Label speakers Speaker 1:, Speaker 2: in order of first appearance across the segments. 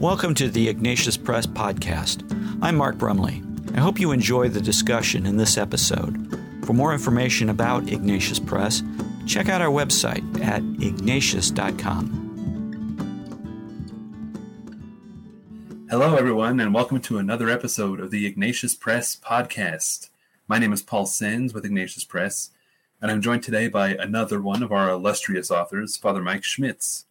Speaker 1: Welcome to the Ignatius Press Podcast. I'm Mark Brumley. I hope you enjoy the discussion in this episode. For more information about Ignatius Press, check out our website at ignatius.com.
Speaker 2: Hello, everyone, and welcome to another episode of the Ignatius Press Podcast. My name is Paul Senz with Ignatius Press, and I'm joined today by another one of our illustrious authors, Father Mike Schmitz.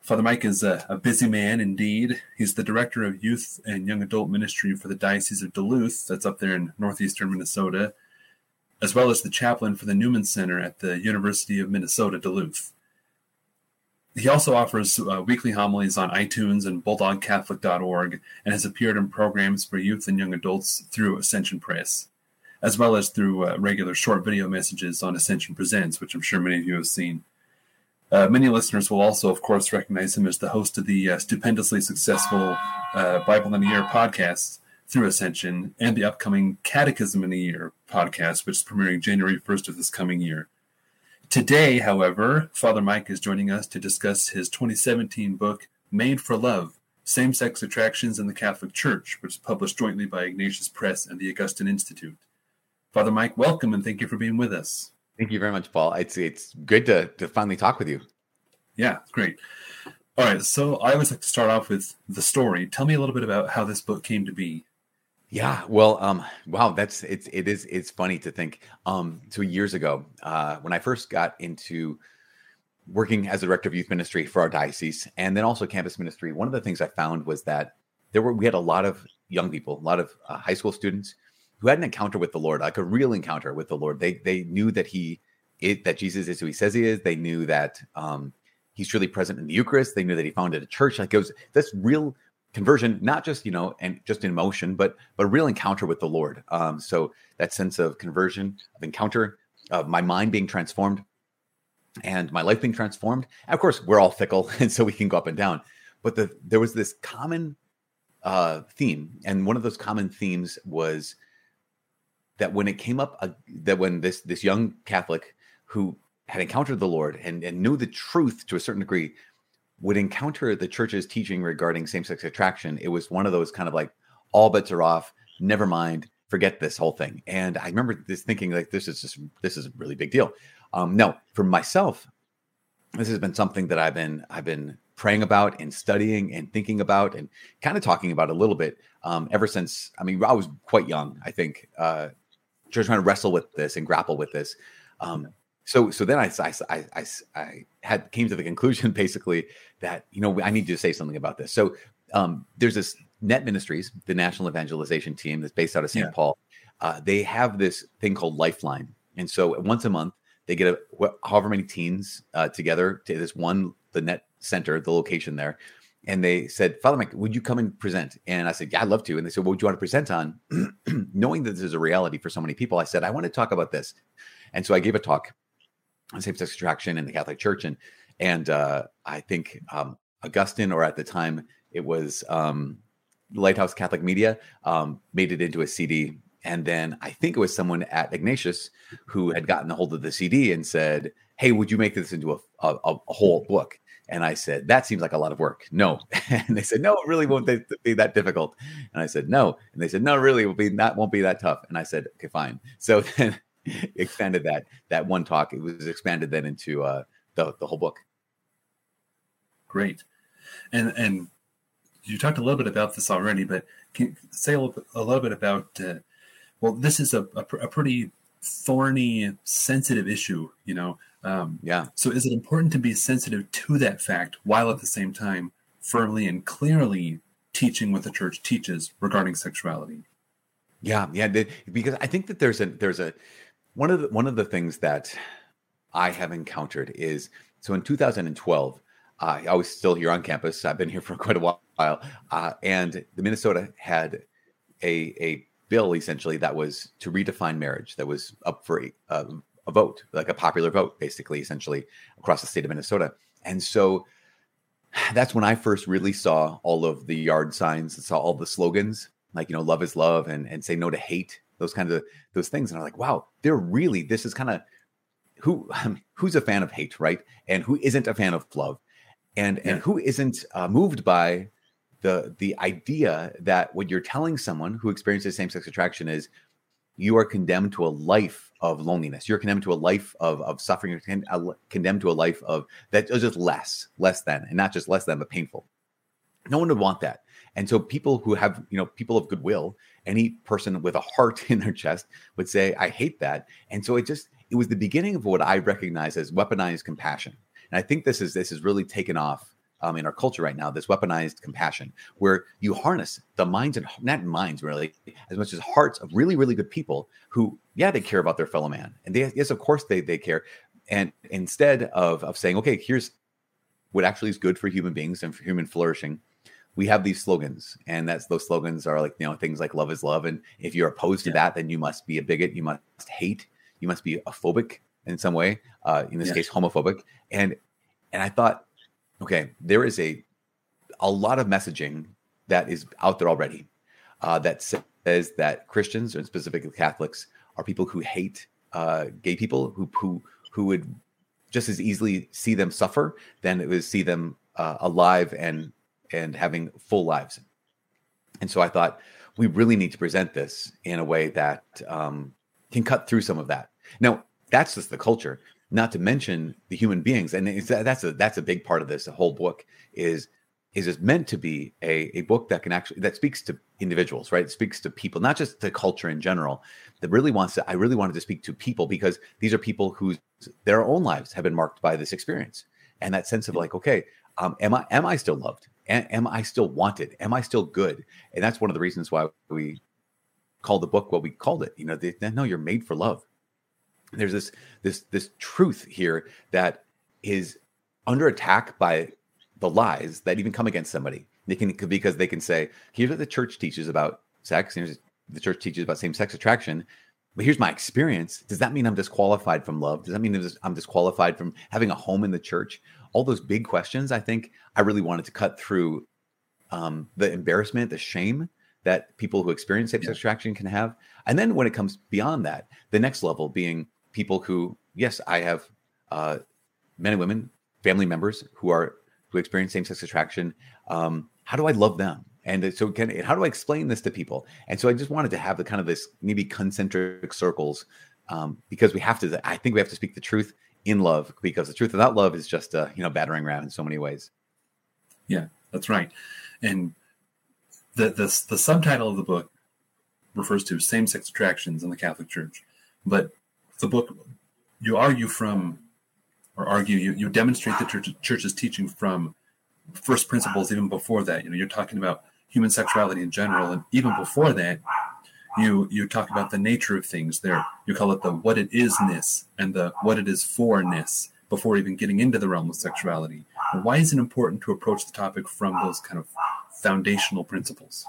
Speaker 2: Father Mike is a, a, busy man indeed. He's the director of youth and young adult ministry for the Diocese of Duluth, that's up there in northeastern Minnesota, as well as the chaplain for the Newman Center at the University of Minnesota Duluth. He also offers uh, weekly homilies on iTunes and bulldogcatholic.org and has appeared in programs for youth and young adults through Ascension Press, as well as through uh, regular short video messages on Ascension Presents, which I'm sure many of you have seen. Uh, many listeners will also, of course, recognize him as the host of the uh, stupendously successful uh, Bible in a Year podcast through Ascension and the upcoming Catechism in a Year podcast, which is premiering January 1st of this coming year. Today, however, Father Mike is joining us to discuss his 2017 book, Made for Love Same Sex Attractions in the Catholic Church, which is published jointly by Ignatius Press and the Augustine Institute. Father Mike, welcome and thank you for being with us.
Speaker 3: Thank you very much, Paul. It's it's good to to finally talk with you.
Speaker 2: Yeah, great. All right, so I always like to start off with the story. Tell me a little bit about how this book came to be.
Speaker 3: Yeah, well, um, wow, that's it's it is it's funny to think. Um, so years ago, uh, when I first got into working as a director of youth ministry for our diocese, and then also campus ministry, one of the things I found was that there were we had a lot of young people, a lot of uh, high school students who had an encounter with the Lord, like a real encounter with the Lord. They they knew that he it, that Jesus is who he says he is. They knew that um, he's truly present in the Eucharist. They knew that he founded a church. Like it was this real conversion, not just you know and just in emotion, but but a real encounter with the Lord. Um, so that sense of conversion, of encounter, of my mind being transformed, and my life being transformed. And of course, we're all fickle, and so we can go up and down. But the there was this common uh, theme, and one of those common themes was that when it came up uh, that when this this young Catholic who had encountered the Lord and, and knew the truth to a certain degree would encounter the church's teaching regarding same-sex attraction, it was one of those kind of like all bets are off, never mind, forget this whole thing. And I remember this thinking like this is just this is a really big deal. Um, no, for myself, this has been something that I've been I've been praying about and studying and thinking about and kind of talking about a little bit um, ever since. I mean, I was quite young. I think uh, trying to wrestle with this and grapple with this. Um, so so then I, I, I, I, had came to the conclusion basically that you know I need to say something about this. So um, there's this Net Ministries, the national evangelization team that's based out of St. Yeah. Paul. Uh, they have this thing called Lifeline, and so once a month they get a, however many teens uh, together to this one the Net Center, the location there, and they said, Father Mike, would you come and present? And I said, Yeah, I'd love to. And they said, What would you want to present on? Knowing that this is a reality for so many people, I said, I want to talk about this. And so I gave a talk on same sex attraction in the Catholic Church. And and uh, I think um, Augustine, or at the time it was um, Lighthouse Catholic Media, um, made it into a CD. And then I think it was someone at Ignatius who had gotten a hold of the CD and said, Hey, would you make this into a, a, a whole book? And I said, that seems like a lot of work. No. And they said, no, it really won't be that difficult. And I said, no. And they said, no, really, it will be that won't be that tough. And I said, okay, fine. So then expanded that that one talk. It was expanded then into uh, the the whole book.
Speaker 2: Great, and and you talked a little bit about this already, but can you say a little bit, a little bit about? Uh, well, this is a, a, a pretty thorny, sensitive issue. You know,
Speaker 3: um, yeah.
Speaker 2: So is it important to be sensitive to that fact while at the same time firmly and clearly teaching what the church teaches regarding sexuality?
Speaker 3: Yeah, yeah. Because I think that there's a there's a one of the one of the things that I have encountered is so in 2012. Uh, I was still here on campus. I've been here for quite a while, uh, and the Minnesota had a a bill essentially that was to redefine marriage that was up for uh, a vote, like a popular vote, basically, essentially across the state of Minnesota. And so that's when I first really saw all of the yard signs and saw all the slogans, like, you know, love is love and, and say no to hate, those kinds of those things. And I'm like, wow, they're really, this is kind of who, who's a fan of hate, right? And who isn't a fan of love? And, yeah. and who isn't uh, moved by the the idea that what you're telling someone who experiences same-sex attraction is you are condemned to a life of loneliness. You're condemned to a life of, of suffering. You're condemned to a life of that is just less, less than, and not just less than, but painful. No one would want that. And so people who have, you know, people of goodwill, any person with a heart in their chest would say, I hate that. And so it just, it was the beginning of what I recognize as weaponized compassion. And I think this is this is really taken off um, in our culture right now. This weaponized compassion, where you harness the minds and not minds really as much as hearts of really really good people who, yeah, they care about their fellow man, and they yes, of course they they care. And instead of of saying, okay, here's what actually is good for human beings and for human flourishing, we have these slogans, and that's those slogans are like you know things like "love is love," and if you're opposed to that, then you must be a bigot, you must hate, you must be a phobic in some way. Uh, in this yeah. case, homophobic, and and I thought, okay, there is a a lot of messaging that is out there already uh, that says that Christians, and specifically Catholics, are people who hate uh, gay people, who who who would just as easily see them suffer than it would see them uh, alive and and having full lives. And so I thought we really need to present this in a way that um, can cut through some of that. Now, that's just the culture, not to mention the human beings, and that's a that's a big part of this. The whole book is is is meant to be a, a book that can actually that speaks to individuals, right? It speaks to people, not just the culture in general. That really wants to. I really wanted to speak to people because these are people whose their own lives have been marked by this experience, and that sense of like, okay, um, am I am I still loved? Am, am I still wanted? Am I still good? And that's one of the reasons why we called the book what we called it. You know, they, no, you're made for love. There's this this this truth here that is under attack by the lies that even come against somebody. They can because they can say, here's what the church teaches about sex. Here's the church teaches about same-sex attraction. But here's my experience. Does that mean I'm disqualified from love? Does that mean I'm disqualified from having a home in the church? All those big questions. I think I really wanted to cut through um, the embarrassment, the shame that people who experience same-sex yeah. attraction can have, and then when it comes beyond that, the next level being people who, yes, I have uh, men and women, family members who are who experience same-sex attraction. Um, how do I love them? And so, can how do I explain this to people? And so, I just wanted to have the kind of this maybe concentric circles um, because we have to. I think we have to speak the truth in love because the truth without love is just a you know battering ram in so many ways.
Speaker 2: Yeah, that's right. And the the the subtitle of the book refers to same-sex attractions in the Catholic Church, but the book you argue from or argue you, you demonstrate the church, church's teaching from first principles even before that. You know you're talking about human sexuality in general and even before that you you talk about the nature of things there. You call it the what it isness and the what it is forness before even getting into the realm of sexuality. Why is it important to approach the topic from those kind of foundational principles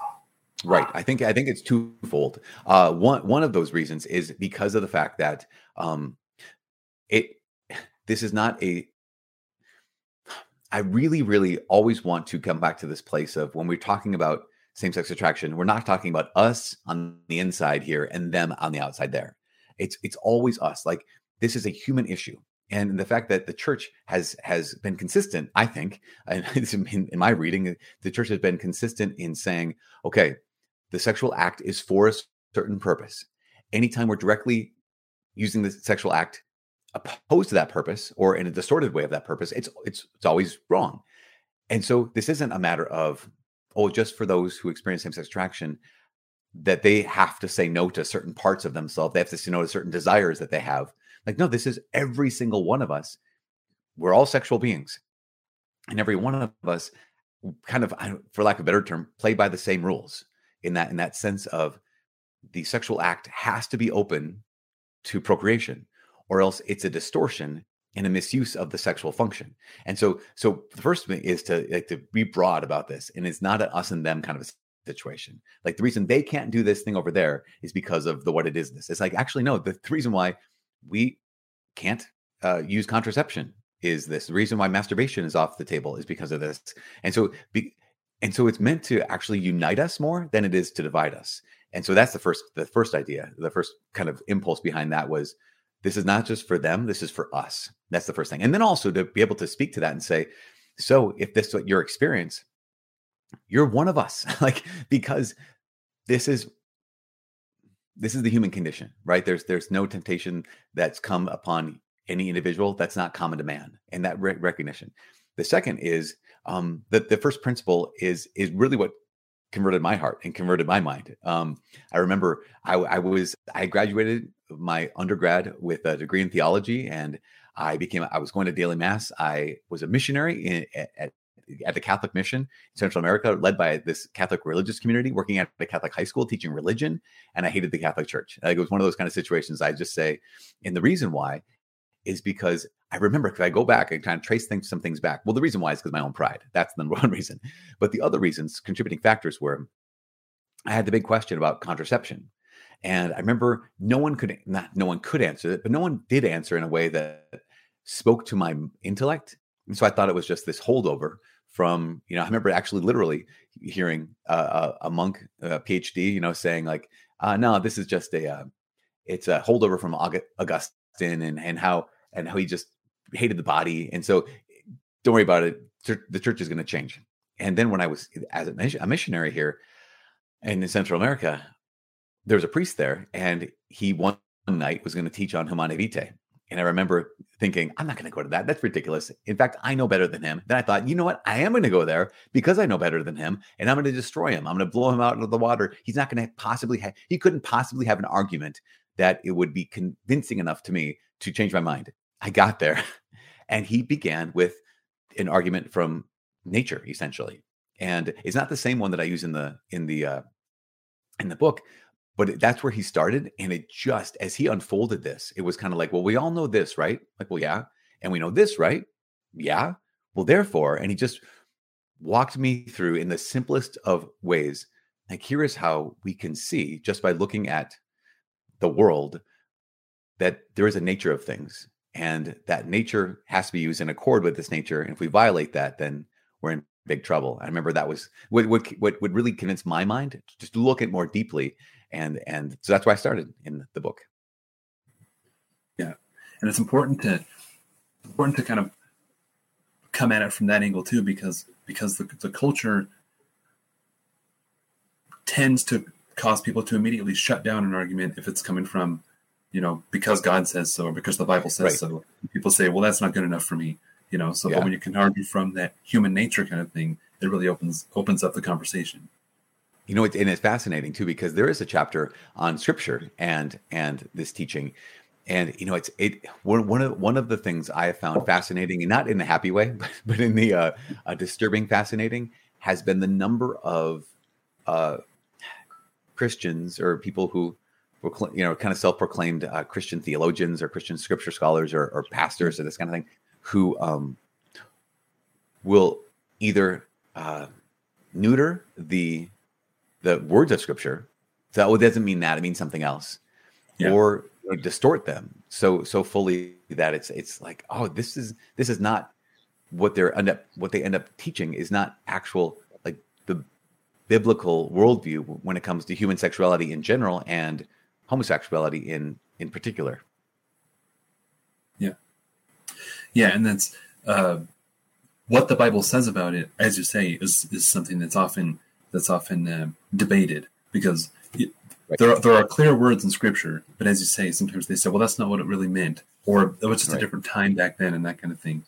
Speaker 3: Right. I think I think it's twofold. Uh, one one of those reasons is because of the fact that um, it this is not a. I really, really always want to come back to this place of when we're talking about same-sex attraction, we're not talking about us on the inside here and them on the outside there. It's it's always us. Like this is a human issue and the fact that the church has has been consistent i think and in, in, my reading the church has been consistent in saying okay the sexual act is for a certain purpose. Anytime we're directly using the sexual act opposed to that purpose or in a distorted way of that purpose, it's it's it's always wrong. And so this isn't a matter of oh, just for those who experience same-sex attraction, that they have to say no to certain parts of themselves. They have to say no to certain desires that they have. Like, no, this is every single one of us. We're all sexual beings. And every one of us kind of, for lack of a better term, play by the same rules in that in that sense of the sexual act has to be open to procreation or else it's a distortion and a misuse of the sexual function. And so so the first thing is to like to be broad about this and it's not an us and them kind of a situation. Like the reason they can't do this thing over there is because of the what it is this it's like actually no the, the reason why we can't uh, use contraception is this. The reason why masturbation is off the table is because of this. And so be, and so it's meant to actually unite us more than it is to divide us. And so that's the first the first idea. The first kind of impulse behind that was this is not just for them this is for us. That's the first thing. And then also to be able to speak to that and say so if this is what your experience you're one of us. Like because this is this is the human condition right? There's there's no temptation that's come upon any individual that's not common to man and that re- recognition the second is um that the first principle is is really what converted my heart and converted my mind um i remember i, I was i graduated my undergrad with a degree in theology and i became i was going to daily mass i was a missionary in, at, at the Catholic mission in Central America, led by this Catholic religious community, working at the Catholic high school, teaching religion. And I hated the Catholic Church. Like it was one of those kind of situations I just say, and the reason why is because I remember because I go back and kind of trace things, some things back. Well, the reason why is because my own pride. That's the number one reason. But the other reasons, contributing factors were I had the big question about contraception. And I remember no one could not no one could answer it, but no one did answer in a way that spoke to my intellect. And so I thought it was just this holdover from you know i remember actually literally hearing a, monk a phd you know saying like uh, no this is just a uh, it's a holdover from and and how and how he just hated the body and so don't worry about it the church is going to change and then when i was as a missionary here in central america there was a priest there and he one night was going to teach on humanae vitae and I remember thinking, I'm not going to go to that. That's ridiculous. In fact, I know better than him. Then I thought, you know what? I am going to go there because I know better than him and I'm going to destroy him. I'm going to blow him out into the water. He's not going to possibly he couldn't possibly have an argument that it would be convincing enough to me to change my mind. I got there and he began with an argument from nature, essentially. And it's not the same one that I use in the, in the, uh, in the book, but that's where he started and it just as he unfolded this it was kind of like well we all know this right? Like well yeah. And we know this right? Yeah. Well therefore and he just walked me through in the simplest of ways. Like here is how we can see just by looking at the world that there is a nature of things and that nature has to be used in accord with this nature and if we violate that then we're in big trouble i remember that was what what, what would really convince my mind to just look at more deeply and and so that's why I started in the book.
Speaker 2: Yeah, and it's important to important to kind of come at it from that angle too, because because the the culture tends to cause people to immediately shut down an argument if it's coming from you know because God says so or because the Bible says right. so. People say, well, that's not good enough for me. You know, so yeah. but when you can argue from that human nature kind of thing, it really opens opens up the conversation.
Speaker 3: You know, and it's fascinating too because there is a chapter on scripture and and this teaching, and you know, it's it one one of one of the things I have found fascinating, and not in a happy way, but, but in the uh, uh, disturbing fascinating, has been the number of uh, Christians or people who you know, kind of self-proclaimed uh, Christian theologians or Christian scripture scholars or, or, pastors or this kind of thing, who um, will either uh, neuter the the words of scripture. So it doesn't mean that; it means something else, yeah. or, or distort them so so fully that it's it's like, oh, this is this is not what they're end up what they end up teaching is not actual biblical worldview when it comes to human sexuality in general and homosexuality in in particular.
Speaker 2: Yeah, yeah, and that's uh, what the Bible says about it. As you say, is is something that's often that's often uh, debated because it, right. there, are, there are clear words in scripture, but as you say, sometimes they say, well, that's not what it really meant, or it was just right. a different time back then, and that kind of thing.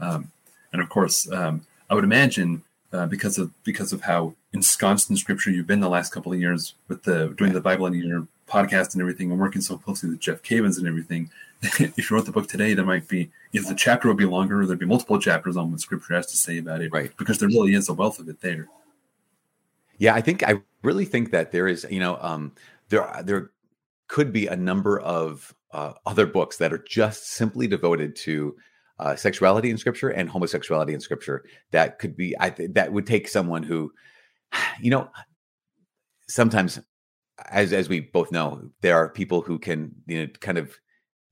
Speaker 2: Um, and of course, um, I would imagine uh, because of because of how ensconced in scripture you've been the last couple of years with the doing the Bible in your podcast and everything, and working so closely with Jeff Cavins and everything. if you wrote the book today, there might be if the chapter would be longer, or there'd be multiple chapters on what Scripture has to say about it,
Speaker 3: right?
Speaker 2: Because there really is a wealth of it there.
Speaker 3: Yeah, I think I really think that there is, you know, um, there there could be a number of uh, other books that are just simply devoted to uh, sexuality in scripture and homosexuality in scripture. That could be, I th- that would take someone who, you know, sometimes, as as we both know, there are people who can, you know, kind of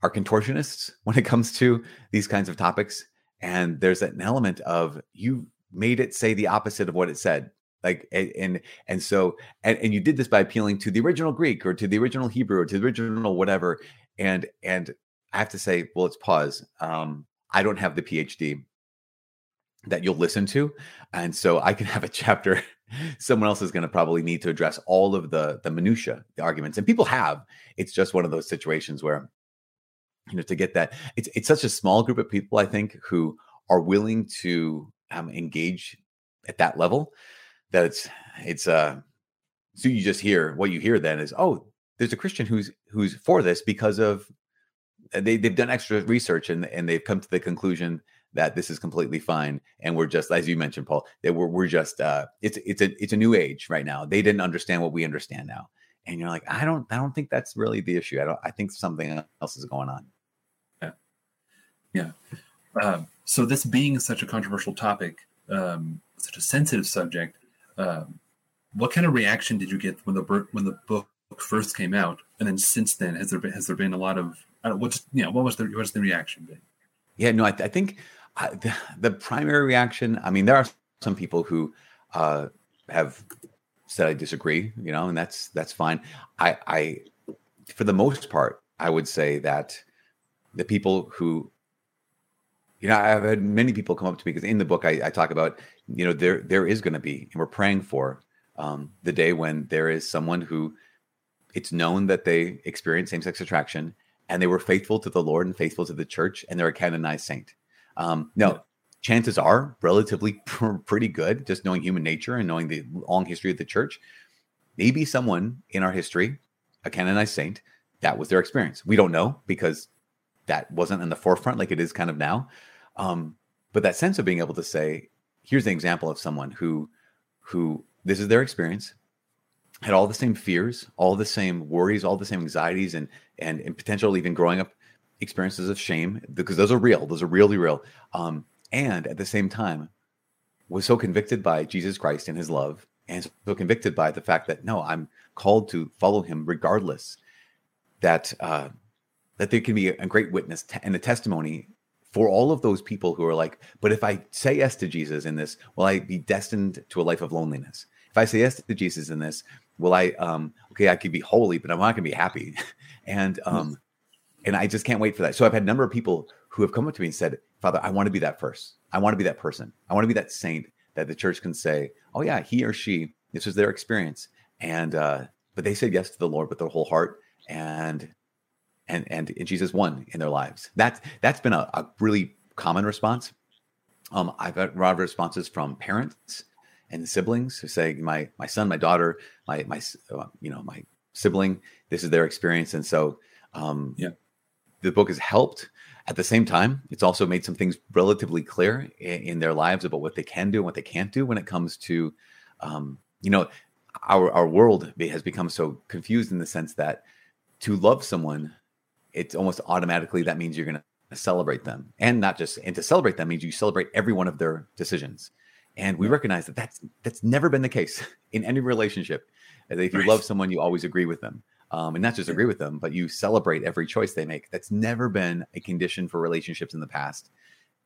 Speaker 3: are contortionists when it comes to these kinds of topics, and there's an element of you made it say the opposite of what it said like and and so and, and you did this by appealing to the original greek or to the original hebrew or to the original whatever and and i have to say well let's pause um i don't have the phd that you'll listen to. And so I can have a chapter someone else is going to probably need to address all of the the minutia the arguments and people have. It's just one of those situations where you know to get that it's it's such a small group of people i think who are willing to um, engage at that level that it's it's uh so you just hear what you hear then is oh there's a christian who's who's for this because of they, they've done extra research and and they've come to the conclusion that this is completely fine and we're just as you mentioned paul that we're, we're just uh it's it's a it's a new age right now. They didn't understand what we understand now. And you're like i don't i don't think that's really the issue. I don't i think something else is going on.
Speaker 2: Yeah. Yeah. Um, so this being such a controversial topic um, such a sensitive subject um, what kind of reaction did you get when the when the book first came out? And then since then has there been has there been a lot of what's you know what was the what's the reaction been?
Speaker 3: Yeah no i, I think The, the, primary reaction, I mean, there are some people who uh, have said I disagree, you know, and that's that's fine. I, I, for the most part, I would say that the people who, you know, I've had many people come up to me because in the book I, I talk about, you know, there there is going to be, and we're praying for um, the day when there is someone who it's known that they experience same sex attraction and they were faithful to the Lord and faithful to the church, and they're a canonized saint um, no, chances are relatively pr- pretty good, just knowing human nature and knowing the long history of the church. Maybe someone in our history, a canonized saint, that was their experience. We don't know because that wasn't in the forefront like it is kind of now. Um, but that sense of being able to say, here's an example of someone who, who this is their experience, had all the same fears, all the same worries, all the same anxieties, and and and potential even growing up experiences of shame because those are real those are really real um, and at the same time was so convicted by jesus christ and his love and so convicted by the fact that no i'm called to follow him regardless that uh, that there can be a great witness and a testimony for all of those people who are like but if i say yes to jesus in this will i be destined to a life of loneliness? If i say yes to jesus in this will i um okay i could be holy but i'm not gonna be happy. And um and I just can't wait for that. So I've had a number of people who have come up to me and said, Father, I want to be that first. I want to be that person. I want to be that saint that the church can say, oh, yeah, he or she, this was their experience. And, uh, but they said yes to the Lord with their whole heart and, and, and, and Jesus won in their lives. That's, that's been a, a really common response. Um, I've got a lot of responses from parents and siblings who say, my, my son, my daughter, my, my, uh, you know, my sibling, this is their experience. And so, um, yeah the book has helped. At the same time, it's also made some things relatively clear in, in their lives about what they can do and what they can't do when it comes to, um, you know, our our world has become so confused in the sense that to love someone, it's almost automatically that means you're going to celebrate them, and not just and to celebrate them means you celebrate every one of their decisions. And we recognize that that's that's never been the case in any relationship. If you right. love someone, you always agree with them um, and not just agree with them, but you celebrate every choice they make. That's never been a condition for relationships in the past.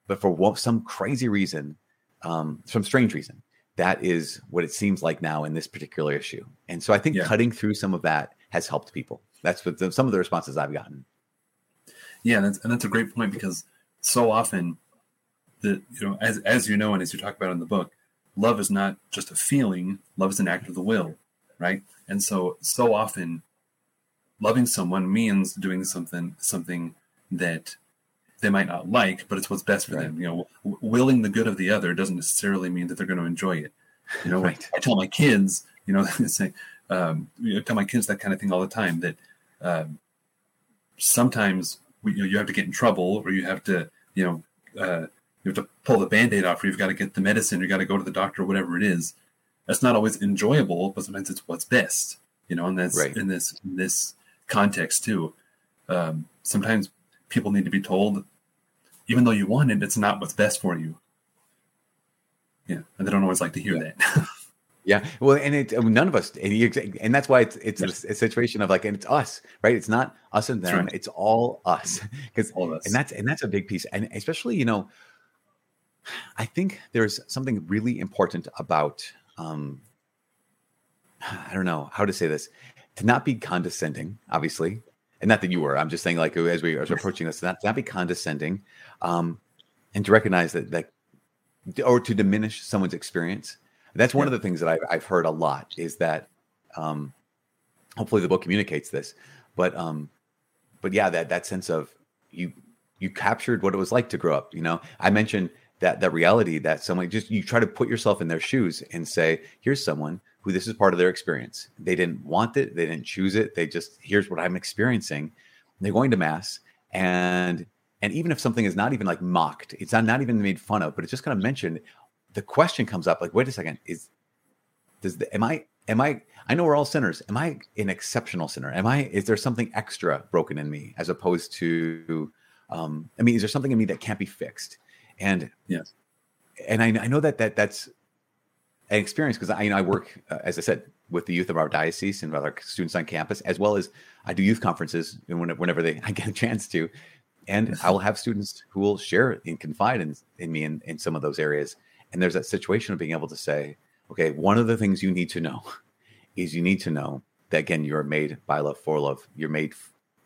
Speaker 3: But for some crazy reason, um, some strange reason, that is what it seems like now in this particular issue. And so I think yeah. cutting through some of that has helped people. That's what the, some of the responses I've gotten.
Speaker 2: Yeah, that's, and that's a great point because so often, the you know, as as you know, and as you talk about in the book, love is not just a feeling. Love is an act of the will, right? And so so often loving someone means doing something something that they might not like, but it's what's best for right. them. You know, w- willing the good of the other doesn't necessarily mean that they're going to enjoy it. You know, right. I tell my kids, you know, say, um, you know, tell my kids that kind of thing all the time. That um, sometimes we, you, know, you have to get in trouble, or you have to, you know, uh, you have to pull the band-aid off, or you've got to get the medicine, or you got to go to the doctor, or whatever it is. That's not always enjoyable, but sometimes it's what's best. You know, and that's right. in this in this context too. Um, sometimes people need to be told, even though you want it, it's not what's best for you. Yeah, and they don't always like to hear yeah. that.
Speaker 3: yeah, well, and it none of us, and, you, and that's why it's it's yes. a, a, situation of like, and it's us, right? It's not us and them; right. it's all us, because and that's and that's a big piece, and especially you know, I think there's something really important about um, I don't know how to say this to not be condescending, obviously, and not that you were. I'm just saying, like as we are approaching this, not to not be condescending, um, and to recognize that that or to diminish someone's experience. That's one yeah. of the things that I've, I've heard a lot is that, um, hopefully the book communicates this, but, um, but yeah, that, that sense of you, you captured what it was like to grow up. You know, I mentioned that, that reality that someone just, you try to put yourself in their shoes and say, here's someone who this is part of their experience. They didn't want it. They didn't choose it. They just, here's what I'm experiencing. They're going to mass and and even if something is not even like mocked, it's not, not even made fun of, but it's just kind of mentioned, the question comes up like, wait a second, is does the am I am I I know we're all sinners. Am I an exceptional sinner? Am I is there something extra broken in me as opposed to um I mean, is there something in me that can't be fixed? And
Speaker 2: yes.
Speaker 3: And I, I know that that that's an experience because I you know I work uh, as I said with the youth of our diocese and with our students on campus, as well as I do youth conferences and whenever, whenever they I get a chance to and I will have students who will share and confide in, in me in, in some of those areas. And there's that situation of being able to say, okay, one of the things you need to know is you need to know that again, you're made by love for love. You're made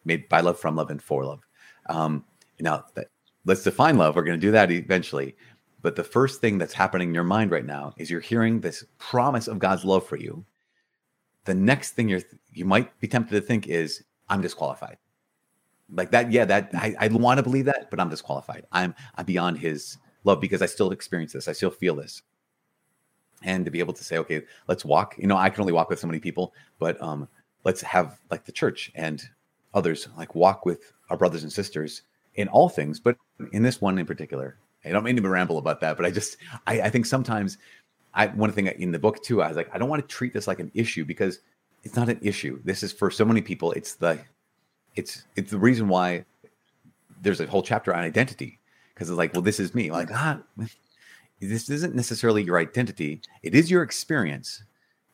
Speaker 3: made by love from love and for love. Um, now that let's define love. We're going to do that eventually. But the first thing that's happening in your mind right now is you're hearing this promise of God's love for you. The next thing you're you might be tempted to think is, I'm disqualified. Like that yeah that i, I want to believe that but i'm disqualified. I'm i'm beyond his love because i still experience this. I still feel this. And to be able to say okay let's walk you know i can only walk with so many people but um let's have like the church and others like walk with our brothers and sisters in all things but in this one in particular i don't mean to ramble about that but i just i, I think sometimes i one thing in the book too i was like i don't want to treat this like an issue because it's not an issue this is for so many people it's the it's it's the reason why there's a whole chapter on identity because it's like, well, this is me. Like, ah, this isn't necessarily your identity. It is your experience,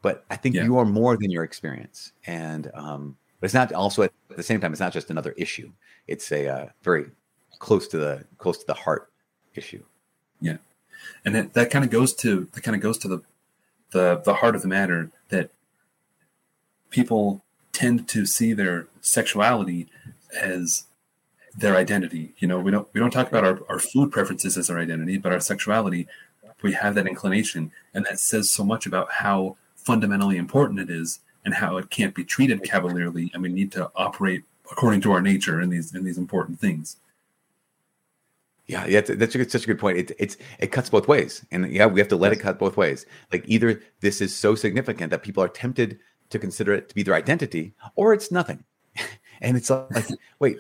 Speaker 3: but I think yeah. you are more than your experience. And um, but it's not also at the same time, it's not just another issue. It's a uh, very close to the close to the heart issue.
Speaker 2: Yeah, and that, that kind of goes to that kind of goes to the the the heart of the matter that people tend to see their sexuality as their identity. You know, we don't we don't talk about our, our food preferences as our identity, but our sexuality, we have that inclination. And that says so much about how fundamentally important it is and how it can't be treated cavalierly and we need to operate according to our nature in these in these important things.
Speaker 3: Yeah, yeah, that's, a, such a good point. It, it's it cuts both ways, and yeah, we have to let yes. it cut both ways. Like either this is so significant that people are tempted to consider it to be their identity, or it's nothing. and it's like, wait,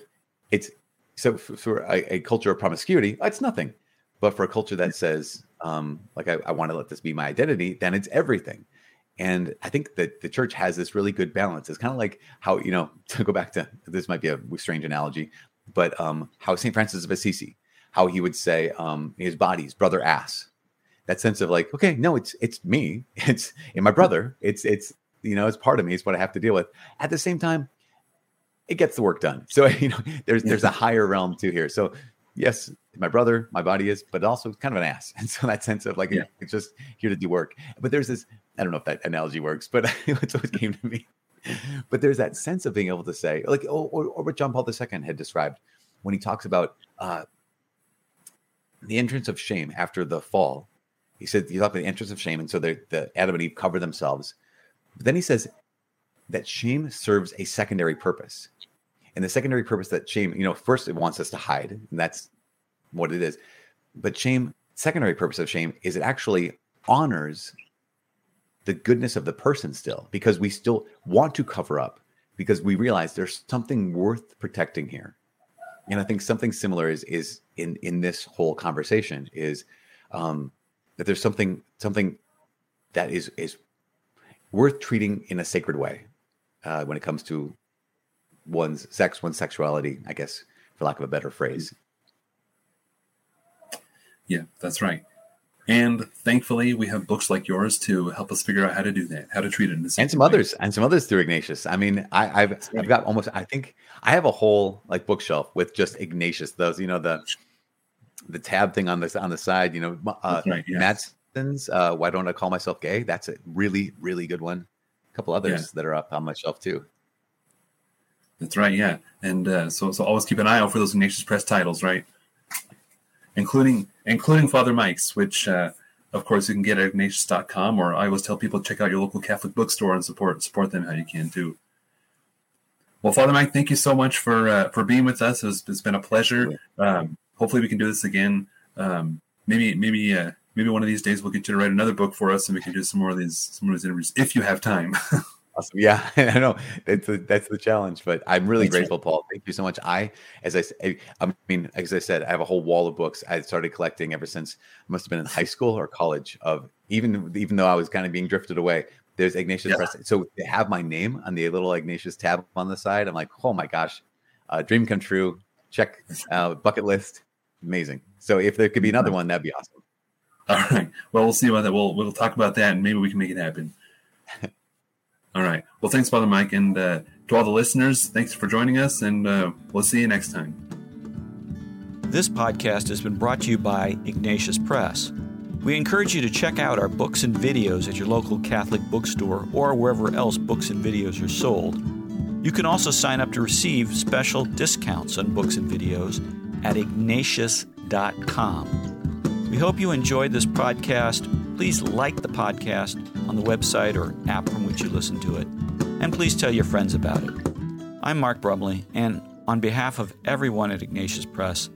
Speaker 3: it's so for, for a, a, culture of promiscuity, it's nothing. But for a culture that says, um, like, I, I want to let this be my identity, then it's everything. And I think that the church has this really good balance. It's kind of like how, you know, to go back to this might be a strange analogy, but um, how St. Francis of Assisi, how he would say um, his body's brother ass. That sense of like, okay, no, it's it's me, it's in my brother, it's it's you know, it's part of me. It's what I have to deal with. At the same time, it gets the work done. So you know, there's there's a higher realm to here. So yes, my brother, my body is, but also kind of an ass. And so that sense of like yeah. it's just here to do work. But there's this. I don't know if that analogy works, but it's always came to me. But there's that sense of being able to say, like, or, or what John Paul II had described when he talks about uh, the entrance of shame after the fall. He said, "You talk about the entrance of shame," and so the, the Adam and Eve cover themselves but then he says that shame serves a secondary purpose. And the secondary purpose that shame, you know, first it wants us to hide, and that's what it is. But shame, secondary purpose of shame is it actually honors the goodness of the person still because we still want to cover up because we realize there's something worth protecting here. And I think something similar is is in in this whole conversation is um, that there's something something that is is worth treating in a sacred way uh, when it comes to one's sex, one's sexuality, I guess, for lack of a better phrase.
Speaker 2: Yeah, that's right. And thankfully, we have books like yours to help us figure out how to do that, how to treat it, in
Speaker 3: and some way. others, and some others through Ignatius. I mean, I, have right. I've got almost, I think, I have a whole like bookshelf with just Ignatius. Those, you know, the the tab thing on this on the side. You know, uh, right, yes. Matt's uh, Why Don't I Call Myself Gay? That's a really, really good one. A couple others yeah. that are up on my shelf too.
Speaker 2: That's right, yeah. And uh, so, so always keep an eye out for those Ignatius Press titles, right? Including including Father Mike's, which uh, of course you can get at ignatius.com. Or I always tell people check out your local Catholic bookstore and support support them how you can too. Well, Father Mike, thank you so much for uh, for being with us. It's, it's been a pleasure. Um, hopefully, we can do this again. Um, maybe maybe uh, maybe one of these days we'll get you to write another book for us, and we can do some more of these some of these interviews if you have time.
Speaker 3: awesome. Yeah, I know that's the, that's the challenge, but I'm really that's grateful, right. Paul. Thank you so much. I, as I, I, I mean, as I said, I have a whole wall of books I started collecting ever since must have been in high school or college. Of even even though I was kind of being drifted away, there's Ignatius yeah. Press. So they have my name on the little Ignatius tab on the side. I'm like, oh my gosh, uh, dream come true. Check uh, bucket list. Amazing. So if there could be another one, that'd be awesome.
Speaker 2: All right. Well, we'll see about that. We'll we'll talk about that, and maybe we can make it happen. all right. Well, thanks, Father Mike, and uh, to all the listeners, thanks for joining us, and uh, we'll see you next time.
Speaker 1: This podcast has been brought to you by Ignatius Press. We encourage you to check out our books and videos at your local Catholic bookstore or wherever else books and videos are sold. You can also sign up to receive special discounts on books and videos at ignatius.com. We hope you enjoyed this podcast. Please like the podcast on the website or app from which you listen to it, and please tell your friends about it. I'm Mark Brumley, and on behalf of everyone at Ignatius Press,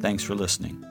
Speaker 1: thanks for listening.